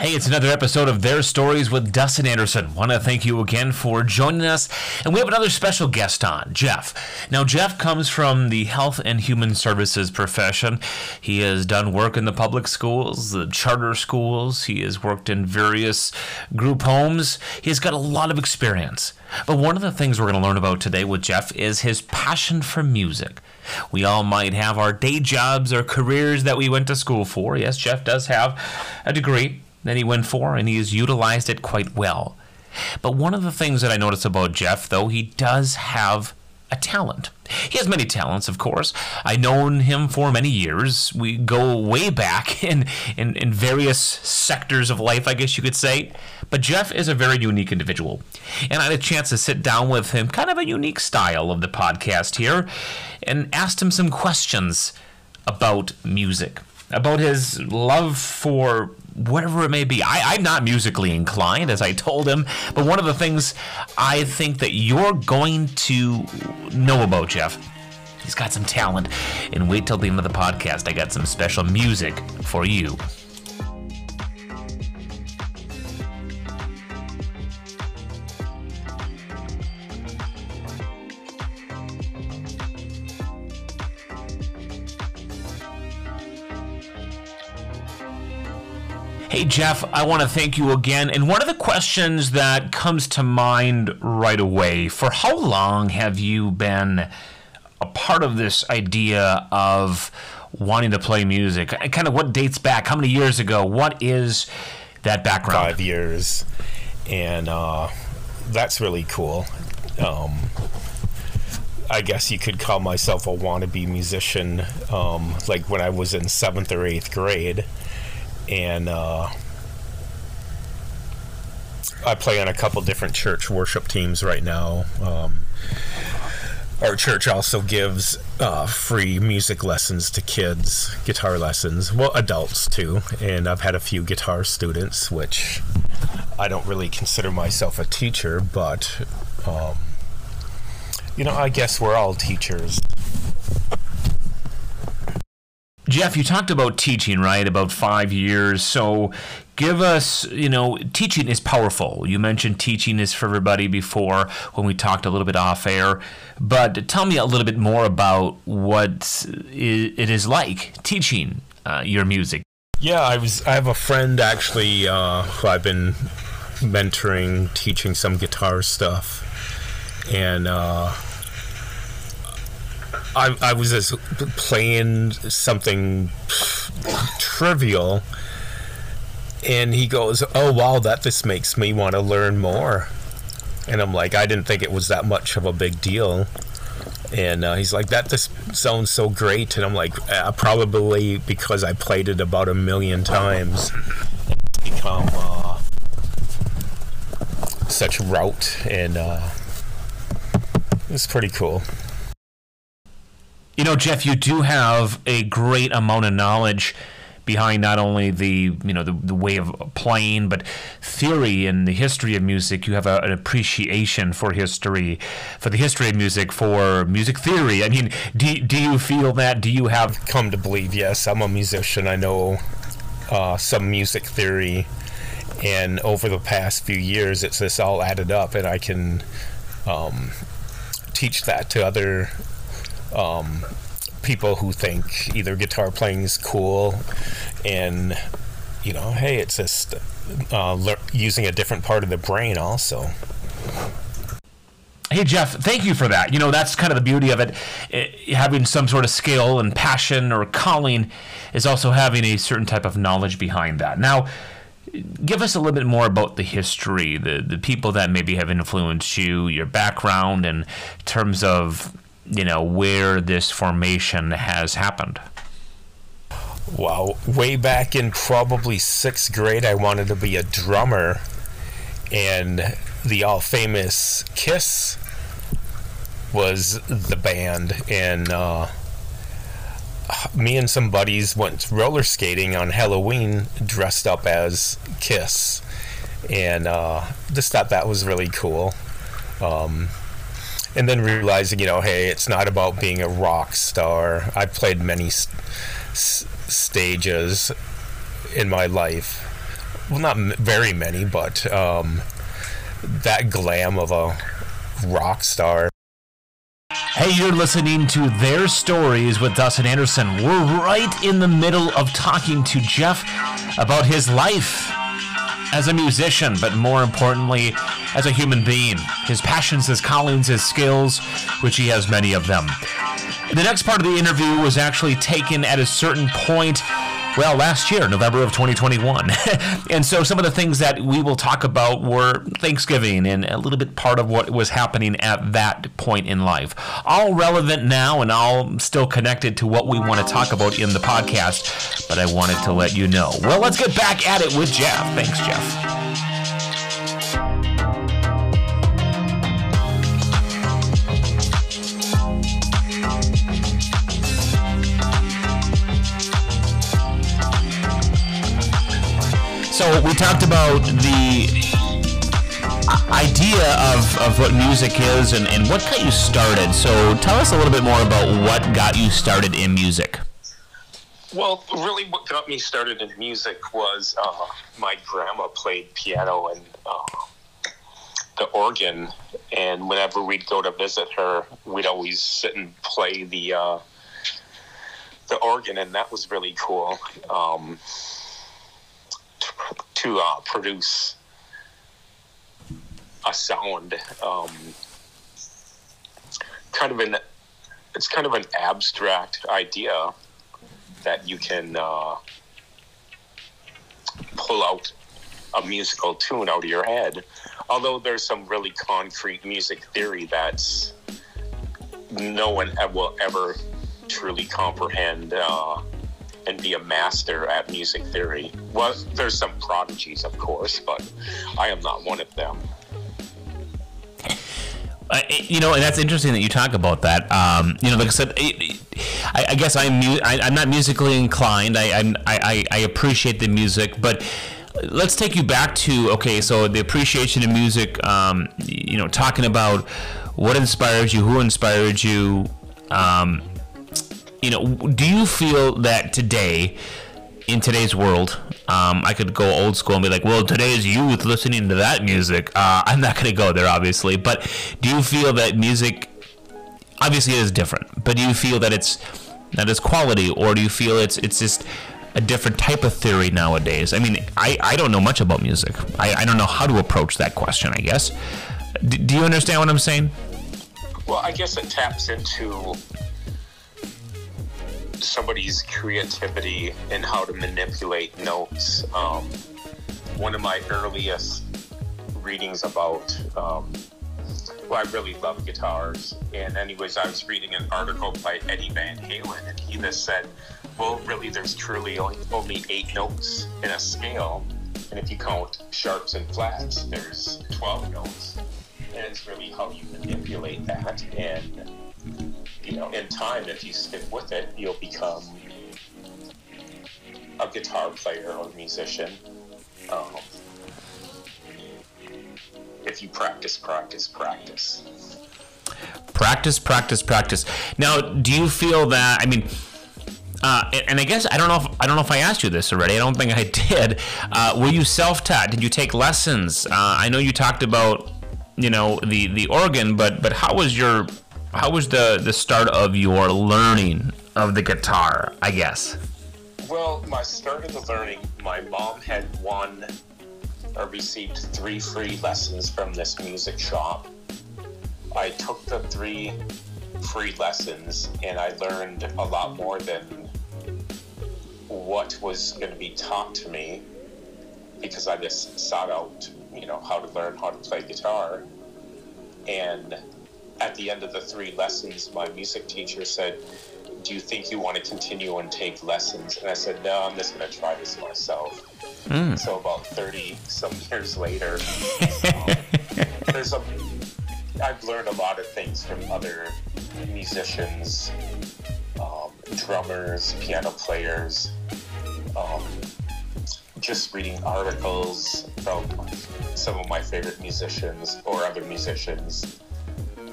Hey, it's another episode of Their Stories with Dustin Anderson. Want to thank you again for joining us. And we have another special guest on, Jeff. Now, Jeff comes from the health and human services profession. He has done work in the public schools, the charter schools. He has worked in various group homes. He has got a lot of experience. But one of the things we're going to learn about today with Jeff is his passion for music. We all might have our day jobs or careers that we went to school for. Yes, Jeff does have a degree that he went for, and he has utilized it quite well. But one of the things that I notice about Jeff, though, he does have a talent. He has many talents, of course. I've known him for many years. We go way back in, in, in various sectors of life, I guess you could say. But Jeff is a very unique individual. And I had a chance to sit down with him, kind of a unique style of the podcast here, and asked him some questions about music, about his love for whatever it may be. I, am not musically inclined, as I told him, but one of the things I think that you're going to know about Jeff, he's got some talent. And wait till the end of the podcast, I got some special music for you. Hey, Jeff, I want to thank you again. And one of the questions that comes to mind right away for how long have you been a part of this idea of wanting to play music? Kind of what dates back? How many years ago? What is that background? Five years. And uh, that's really cool. Um, I guess you could call myself a wannabe musician, um, like when I was in seventh or eighth grade and uh, I play on a couple different church worship teams right now. Um, our church also gives uh, free music lessons to kids, guitar lessons, well, adults too. And I've had a few guitar students, which I don't really consider myself a teacher, but um, you know, I guess we're all teachers. Jeff, you talked about teaching, right? About five years. So give us, you know, teaching is powerful. You mentioned teaching is for everybody before when we talked a little bit off air. But tell me a little bit more about what it is like teaching uh, your music. Yeah, I was. I have a friend actually uh, who I've been mentoring, teaching some guitar stuff, and uh, I, I was just playing something trivial, and he goes, "Oh wow, that just makes me want to learn more." And I'm like, I didn't think it was that much of a big deal. And uh, he's like, that just sounds so great. And I'm like, uh, probably because I played it about a million times. It's become uh, such route, and uh, it's pretty cool. You know, Jeff, you do have a great amount of knowledge behind not only the you know the, the way of playing but theory and the history of music. You have a, an appreciation for history for the history of music for music theory. I mean do, do you feel that? Do you have come to believe yes i'm a musician. I know uh, some music theory. And over the past few years it's just all added up and i can um, teach that to other um, people who think either guitar playing is cool and you know hey it's just uh, le- using a different part of the brain also Hey Jeff, thank you for that. You know, that's kind of the beauty of it. it. Having some sort of skill and passion or calling is also having a certain type of knowledge behind that. Now, give us a little bit more about the history, the the people that maybe have influenced you, your background, in terms of you know where this formation has happened? Wow, way back in probably sixth grade, I wanted to be a drummer, and the all famous Kiss was the band, and uh, me and some buddies went roller skating on Halloween dressed up as Kiss, and uh, just thought that was really cool. Um, and then realizing, you know, hey, it's not about being a rock star. I've played many s- stages in my life, well, not very many, but um, that glam of a rock star. Hey, you're listening to Their Stories with Dustin Anderson. We're right in the middle of talking to Jeff about his life as a musician, but more importantly, as a human being. His passions, his callings, his skills, which he has many of them. The next part of the interview was actually taken at a certain point well, last year, November of 2021. and so some of the things that we will talk about were Thanksgiving and a little bit part of what was happening at that point in life. All relevant now and all still connected to what we want to talk about in the podcast, but I wanted to let you know. Well, let's get back at it with Jeff. Thanks, Jeff. So we talked about the idea of, of what music is and, and what got you started. So tell us a little bit more about what got you started in music. Well, really, what got me started in music was uh, my grandma played piano and uh, the organ, and whenever we'd go to visit her, we'd always sit and play the uh, the organ, and that was really cool. Um, to uh, produce a sound. Um, kind of an it's kind of an abstract idea that you can uh, pull out a musical tune out of your head. Although there's some really concrete music theory that's no one will ever truly comprehend. Uh, and be a master at music theory. Well, there's some prodigies, of course, but I am not one of them. Uh, you know, and that's interesting that you talk about that. Um, you know, like I said, I, I guess I'm mu- I, am not musically inclined. I, I, I appreciate the music, but let's take you back to okay. So the appreciation of music. Um, you know, talking about what inspires you, who inspired you. Um, you know, do you feel that today, in today's world, um, I could go old school and be like, well, today's youth listening to that music. Uh, I'm not going to go there, obviously. But do you feel that music, obviously, is different, but do you feel that it's that is quality, or do you feel it's it's just a different type of theory nowadays? I mean, I, I don't know much about music. I, I don't know how to approach that question, I guess. D- do you understand what I'm saying? Well, I guess it taps into somebody's creativity and how to manipulate notes. Um, one of my earliest readings about, um, well, I really love guitars. And, anyways, I was reading an article by Eddie Van Halen, and he just said, well, really, there's truly only, eight notes in a scale. And if you count sharps and flats, there's 12 notes. And it's really how you manipulate that. And you know, in time, if you stick with it, you'll become a guitar player or musician. Um, if you practice, practice, practice. Practice, practice, practice. Now, do you feel that? I mean, uh, and, and, I guess I don't know if I don't know if I asked you this already. I don't think I did. Uh, were you self-taught? Did you take lessons? Uh, I know you talked about you know the the organ, but but how was your how was the the start of your learning of the guitar? I guess. Well, my start of the learning, my mom had won or received three free lessons from this music shop. I took the three free lessons and I learned a lot more than what was going to be taught to me because I just sought out, you know, how to learn how to play guitar. And at the end of the three lessons, my music teacher said, Do you think you want to continue and take lessons? And I said, No, I'm just going to try this myself. Mm. So about 30 some years later, um, there's a, I've learned a lot of things from other musicians, um, drummers, piano players, um, just reading articles from some of my favorite musicians or other musicians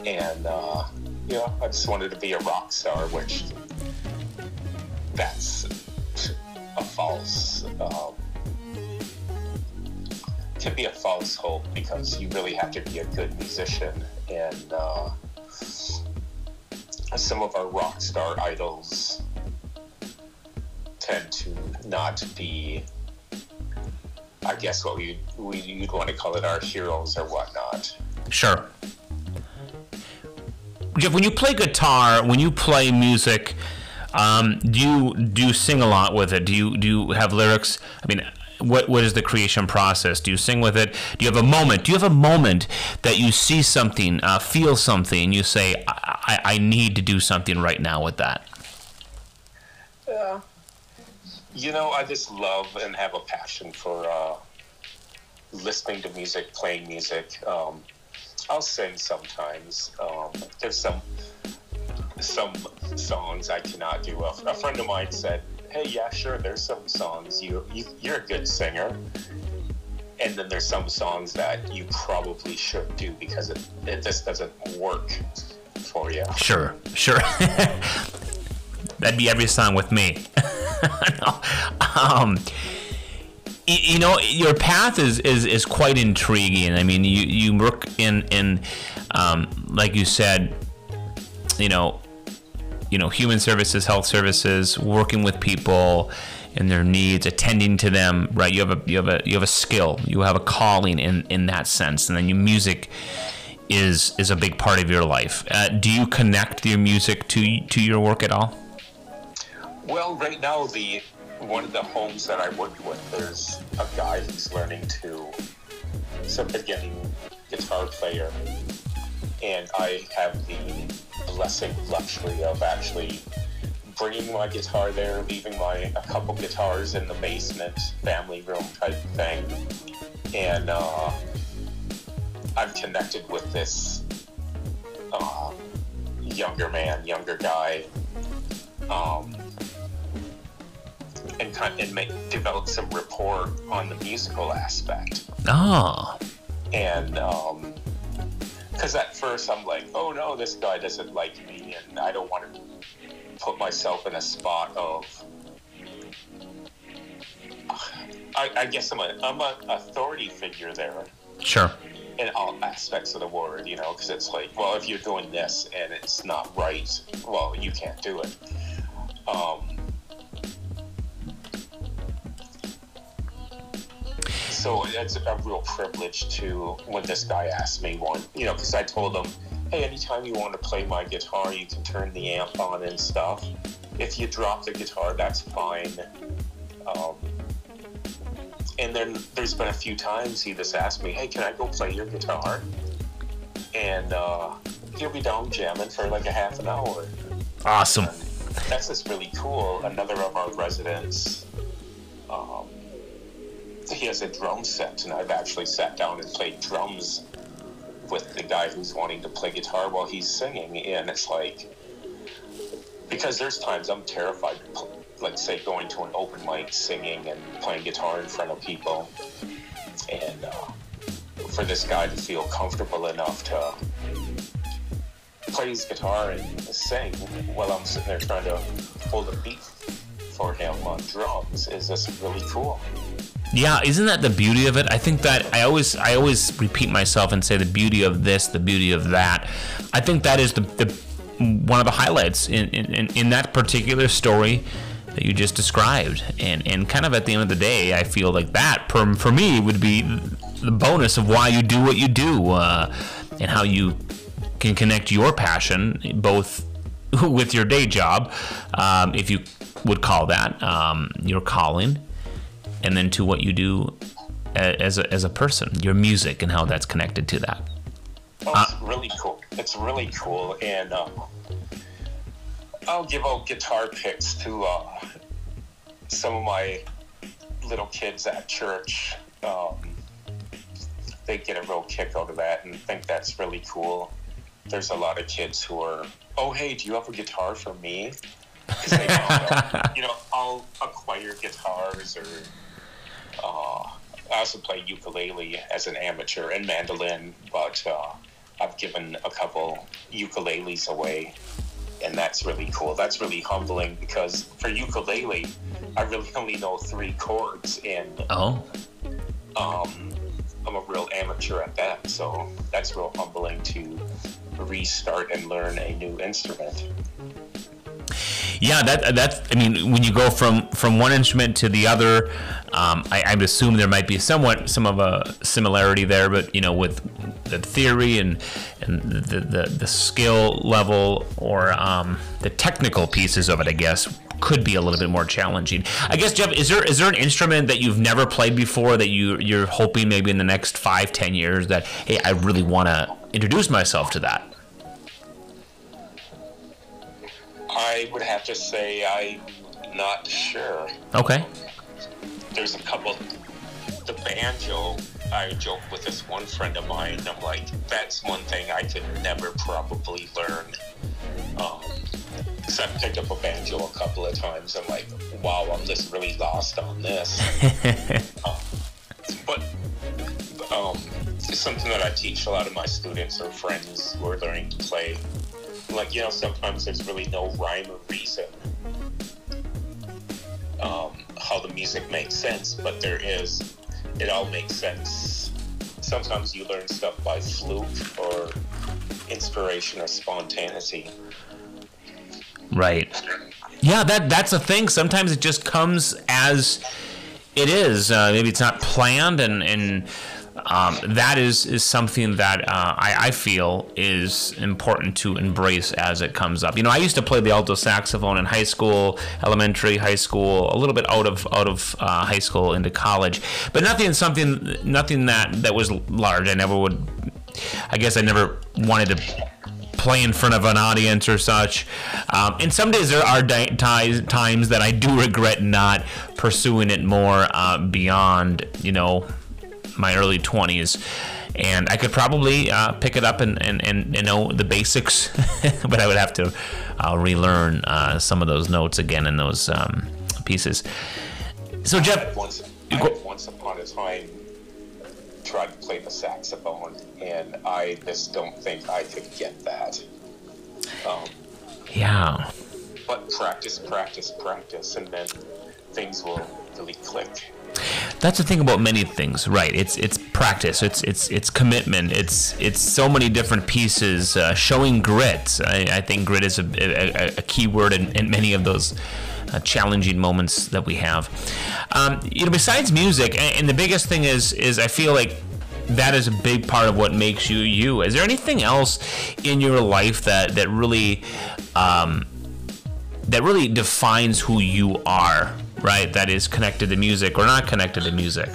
and uh, you know, I just wanted to be a rock star, which that's a false um, can be a false hope because you really have to be a good musician and uh, some of our rock star idols tend to not be I guess what we we you'd want to call it our heroes or whatnot. Sure. Jeff, when you play guitar, when you play music, um, do you do you sing a lot with it? Do you do you have lyrics? I mean, what what is the creation process? Do you sing with it? Do you have a moment? Do you have a moment that you see something, uh, feel something, and you say, I, I, I need to do something right now with that? Yeah. You know, I just love and have a passion for uh, listening to music, playing music. Um, I'll sing sometimes. Um, there's some some songs I cannot do. A, a friend of mine said, "Hey, yeah, sure. There's some songs you, you you're a good singer." and then there's some songs that you probably should do because it, it just doesn't work for you. Sure, sure. That'd be every song with me. no. um, you know, your path is, is, is quite intriguing. I mean, you, you work in, in um, like you said, you know, you know, human services, health services, working with people and their needs, attending to them. Right? You have a you have a you have a skill. You have a calling in in that sense, and then your music is is a big part of your life. Uh, do you connect your music to to your work at all? Well, right now, the one of the homes that I work with, there's a guy who's learning to, he's a beginning guitar player, and I have the blessing, luxury of actually bringing my guitar there, leaving my a couple guitars in the basement, family room type thing, and uh, I've connected with this uh, younger man, younger guy. Um, and kind of, and make develop some rapport on the musical aspect. Oh. And because um, at first I'm like, oh no, this guy doesn't like me, and I don't want to put myself in a spot of. I, I guess I'm a I'm an authority figure there. Sure. In all aspects of the word, you know, because it's like, well, if you're doing this and it's not right, well, you can't do it. Um, so it's a real privilege to when this guy asked me one, you know, because I told him, hey, anytime you want to play my guitar, you can turn the amp on and stuff. If you drop the guitar, that's fine. Um, and then there's been a few times he just asked me, hey, can I go play your guitar? And uh, he'll be down jamming for like a half an hour. Awesome. And that's just really cool. Another of our residents. Um, he has a drum set, and I've actually sat down and played drums with the guy who's wanting to play guitar while he's singing, and it's like because there's times I'm terrified, like say going to an open mic, singing and playing guitar in front of people, and uh, for this guy to feel comfortable enough to play his guitar and sing while I'm sitting there trying to hold a beat for him on drums is just really cool. Yeah, isn't that the beauty of it? I think that I always I always repeat myself and say the beauty of this, the beauty of that. I think that is the, the one of the highlights in, in, in that particular story that you just described. And and kind of at the end of the day, I feel like that for, for me would be the bonus of why you do what you do uh, and how you can connect your passion both with your day job, um, if you would call that um, your calling and then to what you do as a, as a person, your music and how that's connected to that. Oh, it's uh, really cool. It's really cool, and uh, I'll give out guitar picks to uh, some of my little kids at church. Um, they get a real kick out of that and think that's really cool. There's a lot of kids who are, oh hey, do you have a guitar for me? Because they know, you know, I'll acquire guitars or uh, I also play ukulele as an amateur and mandolin, but uh, I've given a couple ukuleles away, and that's really cool. That's really humbling because for ukulele, I really only know three chords, and oh, um, I'm a real amateur at that. So that's real humbling to restart and learn a new instrument. Yeah, that that's. I mean, when you go from from one instrument to the other, um, I, I would assume there might be somewhat some of a similarity there, but you know, with the theory and and the the, the skill level or um, the technical pieces of it, I guess, could be a little bit more challenging. I guess Jeff, is there is there an instrument that you've never played before that you you're hoping maybe in the next five ten years that hey, I really want to introduce myself to that? I would have to say I'm not sure. Okay. There's a couple. The banjo, I joke with this one friend of mine. I'm like, that's one thing I could never probably learn. Um, because I've picked up a banjo a couple of times. I'm like, wow, I'm just really lost on this. um, but um, it's something that I teach a lot of my students or friends who are learning to play like you know sometimes there's really no rhyme or reason um, how the music makes sense but there is. It all makes sense. Sometimes you learn stuff by fluke or inspiration or spontaneity. Right. Yeah that that's a thing. Sometimes it just comes as it is. Uh, maybe it's not planned and and um, that is is something that uh, I, I, feel is important to embrace as it comes up. You know, I used to play the alto saxophone in high school, elementary, high school, a little bit out of out of uh, high school into college, but nothing something nothing that that was large. I never would. I guess I never wanted to play in front of an audience or such. Um, and some days there are di- times that I do regret not pursuing it more uh, beyond, you know, my early 20s and I could probably uh, pick it up and, and, and, and, know the basics, but I would have to uh, relearn uh, some of those notes again in those um, pieces. So, Jeff. Once, once upon a time tried to play the saxophone, and I just don't think I could get that. Um, yeah. But practice, practice, practice, and then things will really click. That's the thing about many things, right? It's it's practice, it's it's it's commitment, it's it's so many different pieces. Uh, showing grit, I, I, think grit is a, a, a key word in, in many of those uh, challenging moments that we have. Um, you know, besides music, and, and the biggest thing is is I feel like that is a big part of what makes you you. Is there anything else in your life that that really um, that really defines who you are? Right, that is connected to music or not connected to music?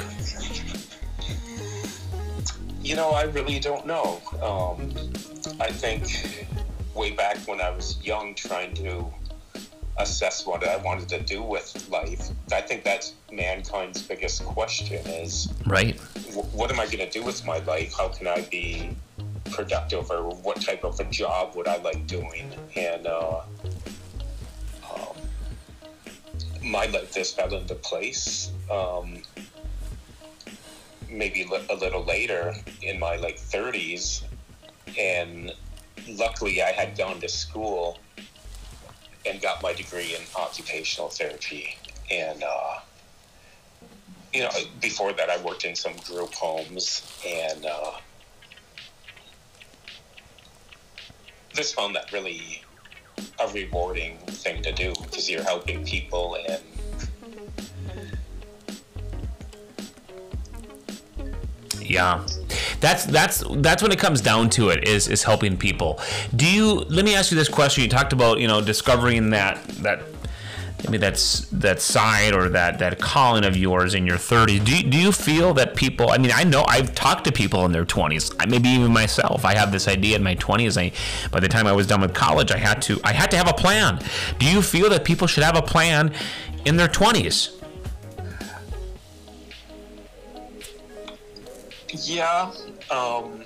You know, I really don't know. Um, I think way back when I was young, trying to assess what I wanted to do with life, I think that's mankind's biggest question: is right. what am I going to do with my life? How can I be productive, or what type of a job would I like doing? And uh, my life just fell into place. Um, maybe a little later in my like 30s, and luckily I had gone to school and got my degree in occupational therapy. And uh, you know, before that, I worked in some group homes and. Uh, just found that really a rewarding thing to do because you're helping people and yeah. That's that's that's when it comes down to it is is helping people. Do you let me ask you this question. You talked about you know discovering that that maybe that's that side or that that calling of yours in your 30s do you, do you feel that people i mean i know i've talked to people in their 20s I, maybe even myself. I have this idea in my 20s i by the time i was done with college i had to i had to have a plan. Do you feel that people should have a plan in their 20s yeah um,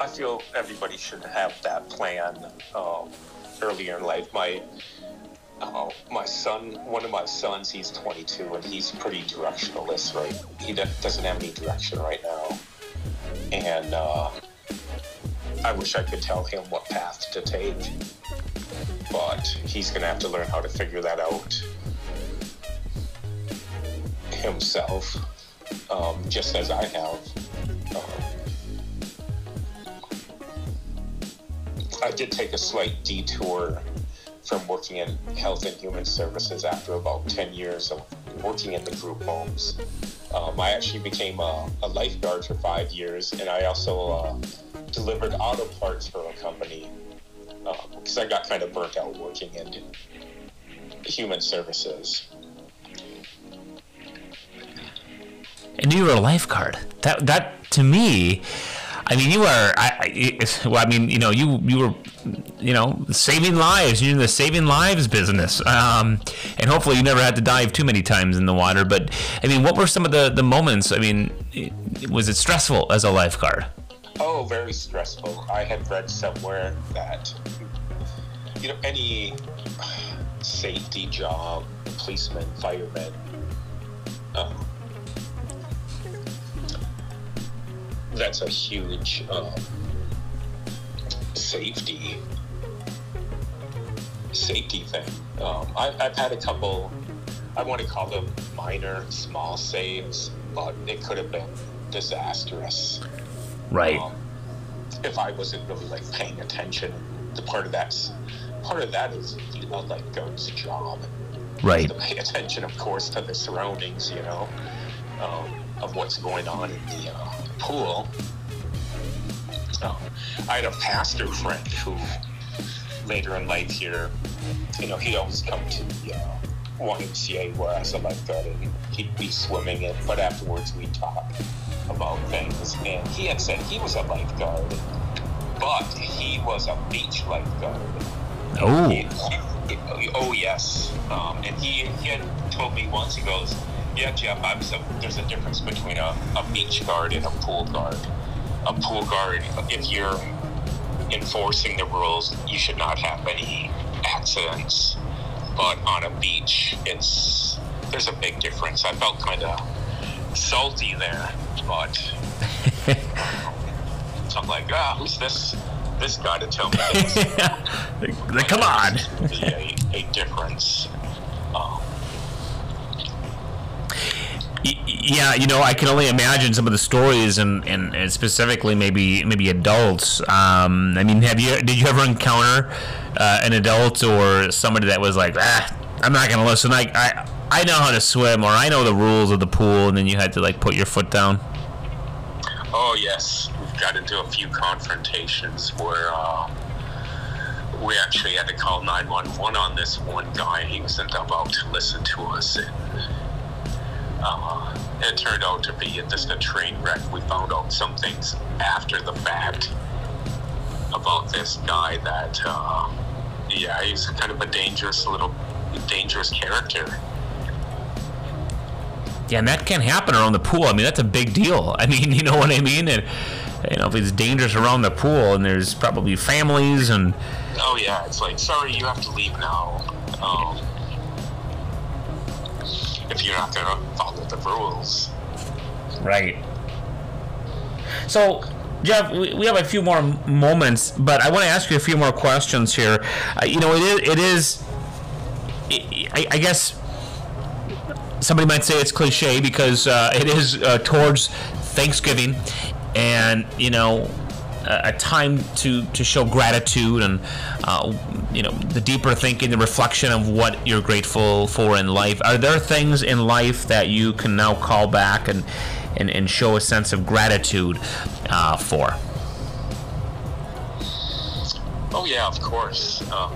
i feel everybody should have that plan um, earlier in life. My uh, my son, one of my sons, he's 22 and he's pretty directionalist, right? He doesn't have any direction right now. And uh, I wish I could tell him what path to take. But he's going to have to learn how to figure that out himself. um, just as I have. Um, I did take a slight detour from working in health and human services after about 10 years of working in the group homes. Um, I actually became a, a, lifeguard for five years, and I also uh, delivered auto parts for a company because um, I got kind of burnt out working in human services. And you were a lifeguard. That that to me, I mean, you are. I, I, well, I mean, you know, you you were, you know, saving lives. You're in the saving lives business, um, and hopefully, you never had to dive too many times in the water. But I mean, what were some of the the moments? I mean, was it stressful as a lifeguard? Oh, very stressful. I had read somewhere that you know any safety job, policeman, fireman. Um, that's a huge um, safety safety thing. Um, I, I've had a couple. I want to call them minor, small saves, but it could have been disastrous. Right. Um, if I wasn't really like paying attention, the part of that's part of that is you know like goat's job. Right. To pay attention, of course, to the surroundings. You know, um, of what's going on in the uh, pool. Um, I had a pastor friend who, later in life here, you know, he'd always come to the uh, YMCA where I was a lifeguard and he'd be swimming it, but afterwards we'd talk about things. And he had said he was a lifeguard, but he was a beach lifeguard. Oh. He, he, oh, yes. Um, and he, he had told me once, he goes, yeah, Jeff, I'm so, there's a difference between a, a beach guard and a pool guard. A pool guard, if you're enforcing the rules, you should not have any accidents. But on a beach, it's there's a big difference. I felt kind of salty there, but so I'm like, ah, who's this this guy to tell me this? Come on. a, a difference. Um, yeah, you know, I can only imagine some of the stories, and, and, and specifically maybe maybe adults. Um, I mean, have you did you ever encounter uh, an adult or somebody that was like, ah, I'm not gonna listen. I, I I know how to swim, or I know the rules of the pool, and then you had to like put your foot down. Oh yes, we've got into a few confrontations where uh, we actually had to call 911 on this one guy. He wasn't about to listen to us. And, uh, it turned out to be just a train wreck. We found out some things after the fact about this guy that, uh, yeah, he's kind of a dangerous little, dangerous character. Yeah, and that can happen around the pool. I mean, that's a big deal. I mean, you know what I mean? And you know, if it's dangerous around the pool, and there's probably families and. Oh yeah, it's like sorry, you have to leave now. Um, if you're not gonna follow the rules. Right. So, Jeff, we have a few more moments, but I want to ask you a few more questions here. Uh, you know, it is, it is I, I, guess somebody might say it's cliche because uh, it is uh, towards Thanksgiving, and you know, a time to, to show gratitude and uh, you know the deeper thinking, the reflection of what you're grateful for in life. Are there things in life that you can now call back and and, and show a sense of gratitude uh, for? Oh yeah, of course. Um,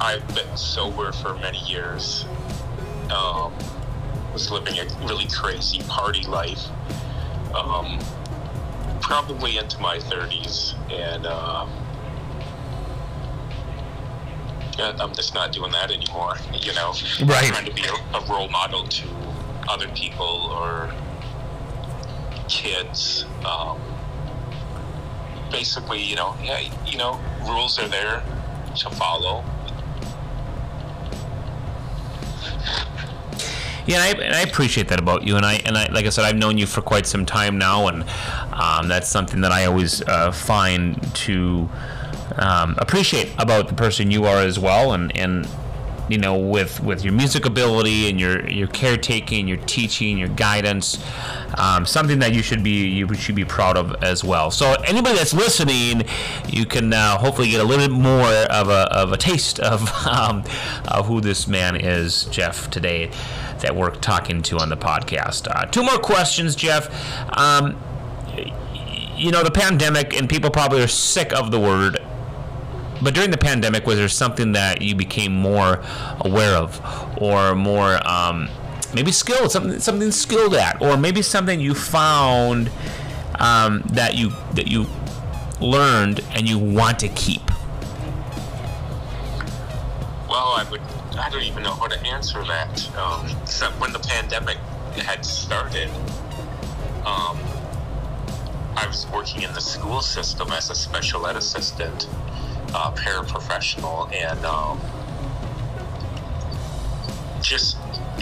I've been sober for many years. Um, was living a really crazy party life um, probably into my 30s, and uh, I'm just not doing that anymore. You know, right? Trying to be a, a role model to other people or kids. Um, basically, you know, yeah, you know, rules are there to follow. Yeah, and I, and I, appreciate that about you. And I and I, like I said, I've known you for quite some time now, and um, that's something that I always uh, find to um, appreciate about the person you are as well. And and you know, with with your music ability and your your caretaking, your teaching, your guidance, um, something that you should be you should be proud of as well. So anybody that's listening, you can uh, hopefully get a little bit more of a, of a taste of, um, of who this man is, Jeff, today that we're talking to on the podcast. Uh, two more questions, Jeff. Um, you know, the pandemic, and people probably are sick of the word but during the pandemic, was there something that you became more aware of, or more um, maybe skilled, something something skilled at, or maybe something you found um, that you that you learned and you want to keep? Well, I would. I don't even know how to answer that. Um, so when the pandemic had started, um, I was working in the school system as a special ed assistant uh, paraprofessional and um, just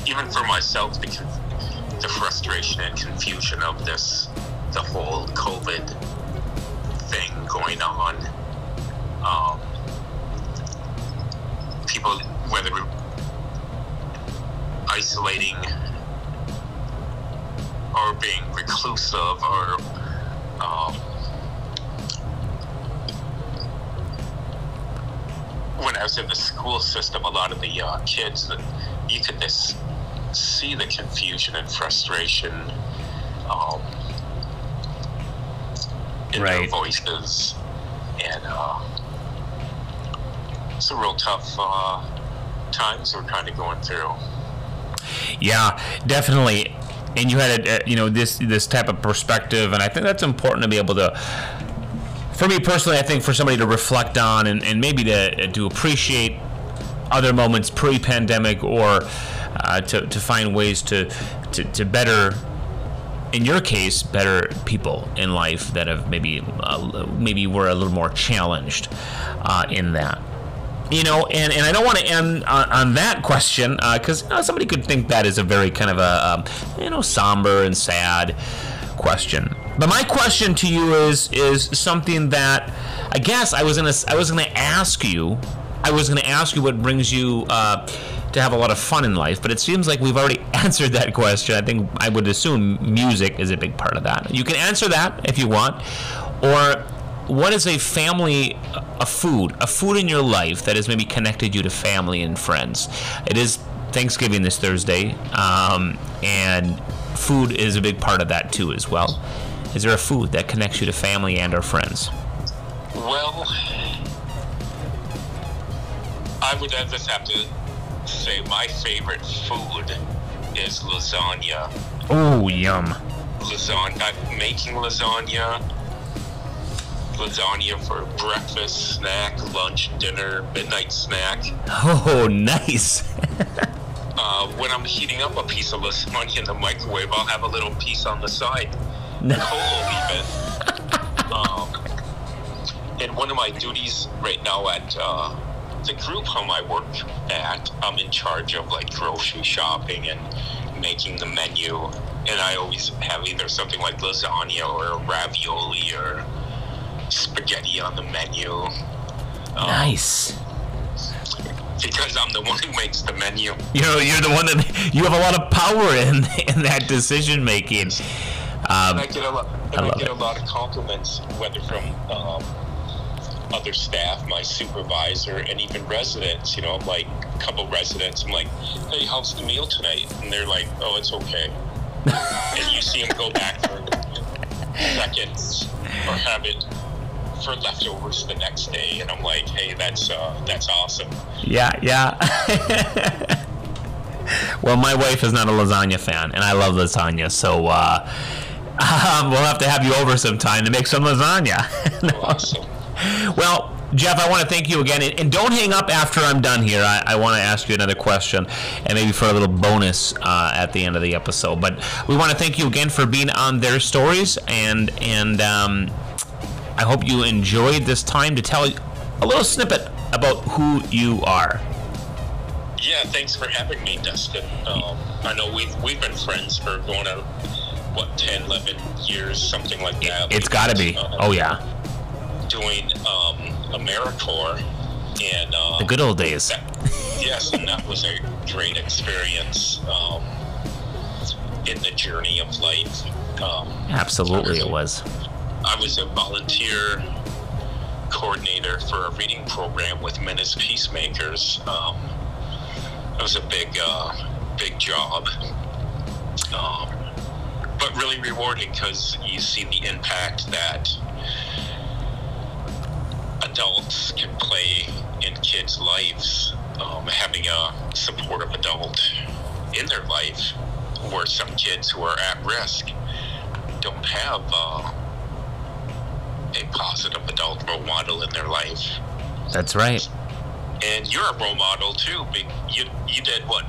even for myself the, the frustration and confusion of this the whole covid thing going on um, people whether isolating or being reclusive or um, when I was in the school system, a lot of the uh, kids that you could just see the confusion and frustration um, in Right. their voices, and uh, it's a real tough uh, times we're kind of going through. Yeah, definitely. And you had a, you know this this type of perspective, and I think that's important to be able to. For me personally, I think for somebody to reflect on and, and maybe to to appreciate other moments pre-pandemic, or uh, to to find ways to to, to better. In your case, better people in life that have maybe uh, maybe were a little more challenged uh, in that you know, and, and I don't want to end on, on that question because know, somebody could think that is a very kind of a um, you know somber and sad question. But my question to you is is something that I guess I was gonna I was gonna ask you. I was gonna ask you what brings you uh, to have a lot of fun in life, but it seems like we've already answered that question. I think I would assume music is a big part of that. You can answer that if you want, or what is a family a food a food in your life that has maybe connected you to family and friends? It is thanksgiving this thursday um, and food is a big part of that too as well. Is there a food that connects you to family and or friends? Well, I would just have to say my favorite food is lasagna. oh yum lasagna, I'm making lasagna, lasagna for breakfast, snack, lunch, dinner, midnight snack. oh nice Uh, when I'm heating up a piece of lasagna in the microwave, I'll have a little piece on the side, cold even. Um, and one of my duties right now at uh, the group home I work at, I'm in charge of like grocery shopping and making the menu. And I always have either something like lasagna or ravioli or spaghetti on the menu. Um, nice Because I'm the one who makes the menu. You know, you're the one that you have a lot of power in in that decision making um, And I get a lot. I I, get it. a lot of compliments, whether from um, other staff, my supervisor, and even residents. You know, I'm like a couple residents. I'm like, "Hey, how's the meal tonight?" And they're like, "Oh, it's okay." and you see them go back for seconds or have it for leftovers the next day, and I'm like, "Hey, that's uh, that's awesome." Yeah, yeah. well, my wife is not a lasagna fan, and I love lasagna, so uh, um, we'll have to have you over sometime to make some lasagna. Awesome. Well, Jeff, I want to thank you again, and, don't hang up after I'm done here. I, I want to ask you another question, and maybe for a little bonus uh, at the end of the episode. But we want to thank you again for being on their stories, and and um, I hope you enjoyed this time to tell a little snippet about who you are. Yeah, thanks for having me, Dustin. Um, I know we've we've been friends for going on what 10, 11 years, something like that. It's got to be. Uh, Oh yeah, doing um, AmeriCorps and uh, the good old days. that, yes, and that was a great experience um, in the journey of life. Um, Absolutely, it was. I was a volunteer coordinator for a reading program with Men as Peacemakers. Um, it was a big, uh, big job, um, but really rewarding because you see the impact that adults can play in kids' lives. Um, having a supportive adult in their life, where some kids who are at risk don't have uh, a positive adult role model in their life. That's right. And you're a role model too. You you did what?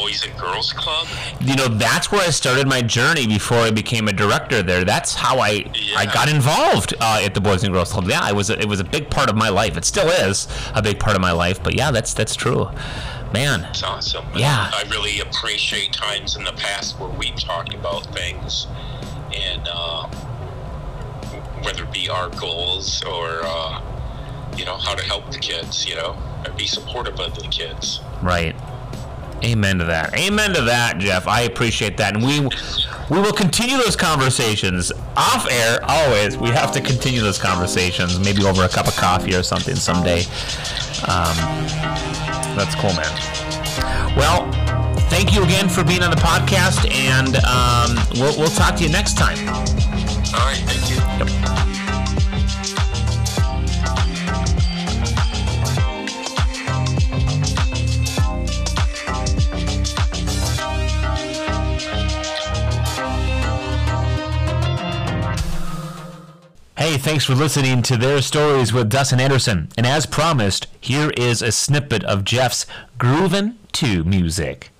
Boys and Girls Club. You know, that's where I started my journey before I became a director there. That's how I I got involved uh, at the Boys and Girls Club. Yeah, it was a, it was a big part of my life. It still is a big part of my life. But yeah, that's that's true. Man, It's awesome. Yeah. I really appreciate times in the past where we talked about things and uh, whether it be our goals or uh, you know how to help the kids. You know, and be supportive of the kids. right. Amen to that. Amen to that, Jeff. I appreciate that, and we we will continue those conversations off air. Always, we have to continue those conversations. Maybe over a cup of coffee or something someday. Um, that's cool, man. Well, thank you again for being on the podcast, and um, we'll, we'll talk to you next time. All right, Hey, thanks for listening to Their Stories with Dustin Anderson. And as promised, here is a snippet of Jeff's Groovin' to music.